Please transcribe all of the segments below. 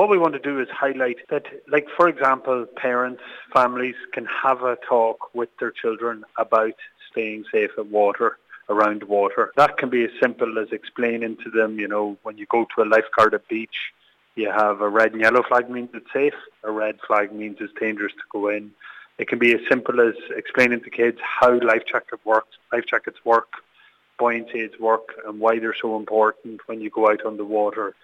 What we want to do is highlight that, like, for example, parents, families can have a talk with their children about staying safe at water around water. That can be as simple as explaining to them, you know, when you go to a lifeguarded beach, you have a red and yellow flag means it's safe, a red flag means it's dangerous to go in. It can be as simple as explaining to kids how life jacket works, life jackets work, buoyancy aids work, and why they're so important when you go out on the water,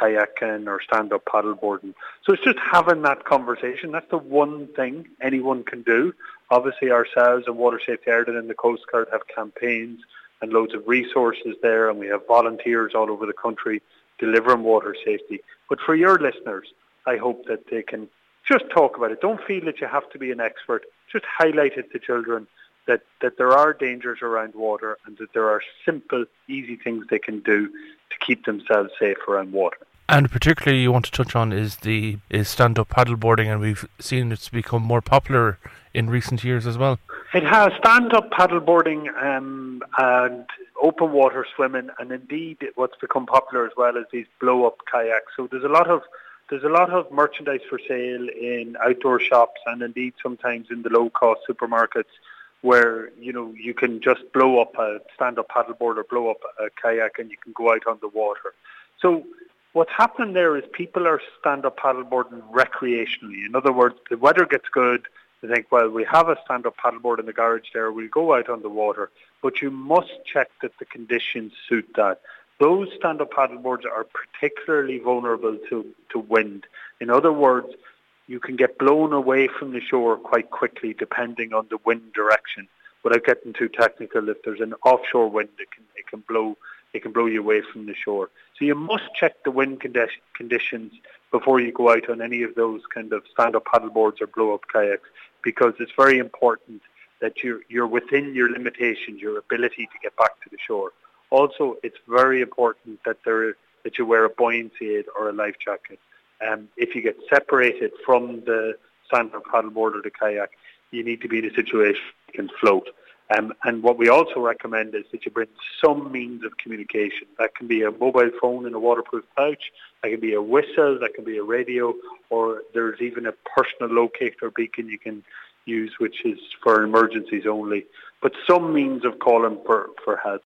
kayaking or stand-up paddleboarding. So it's just having that conversation. That's the one thing anyone can do. Obviously, ourselves and Water Safety Ireland and the Coast Guard have campaigns and loads of resources there, and we have volunteers all over the country delivering water safety. But for your listeners, I hope that they can just talk about it. Don't feel that you have to be an expert. Just highlight it to children that, that there are dangers around water and that there are simple, easy things they can do to keep themselves safe around water. And particularly you want to touch on is the is stand up paddleboarding and we've seen it's become more popular in recent years as well. It has stand up paddleboarding um, and open water swimming and indeed what's become popular as well is these blow up kayaks. So there's a lot of there's a lot of merchandise for sale in outdoor shops and indeed sometimes in the low cost supermarkets where you know you can just blow up a stand-up paddleboard or blow up a kayak and you can go out on the water. So what's happening there is people are stand-up paddleboarding recreationally. In other words, the weather gets good. They think, well, we have a stand-up paddleboard in the garage there. We'll go out on the water, but you must check that the conditions suit that. Those stand-up paddleboards are particularly vulnerable to, to wind. In other words, you can get blown away from the shore quite quickly depending on the wind direction. Without getting too technical, if there's an offshore wind, it can it can blow it can blow you away from the shore. So you must check the wind condi- conditions before you go out on any of those kind of stand-up paddleboards or blow-up kayaks, because it's very important that you're you're within your limitations, your ability to get back to the shore. Also, it's very important that there that you wear a buoyancy aid or a life jacket um, if you get separated from the stand-up paddleboard or the kayak, you need to be in a situation you can float. Um, and what we also recommend is that you bring some means of communication. That can be a mobile phone in a waterproof pouch, that can be a whistle, that can be a radio, or there's even a personal locator beacon you can use, which is for emergencies only. But some means of calling for, for help.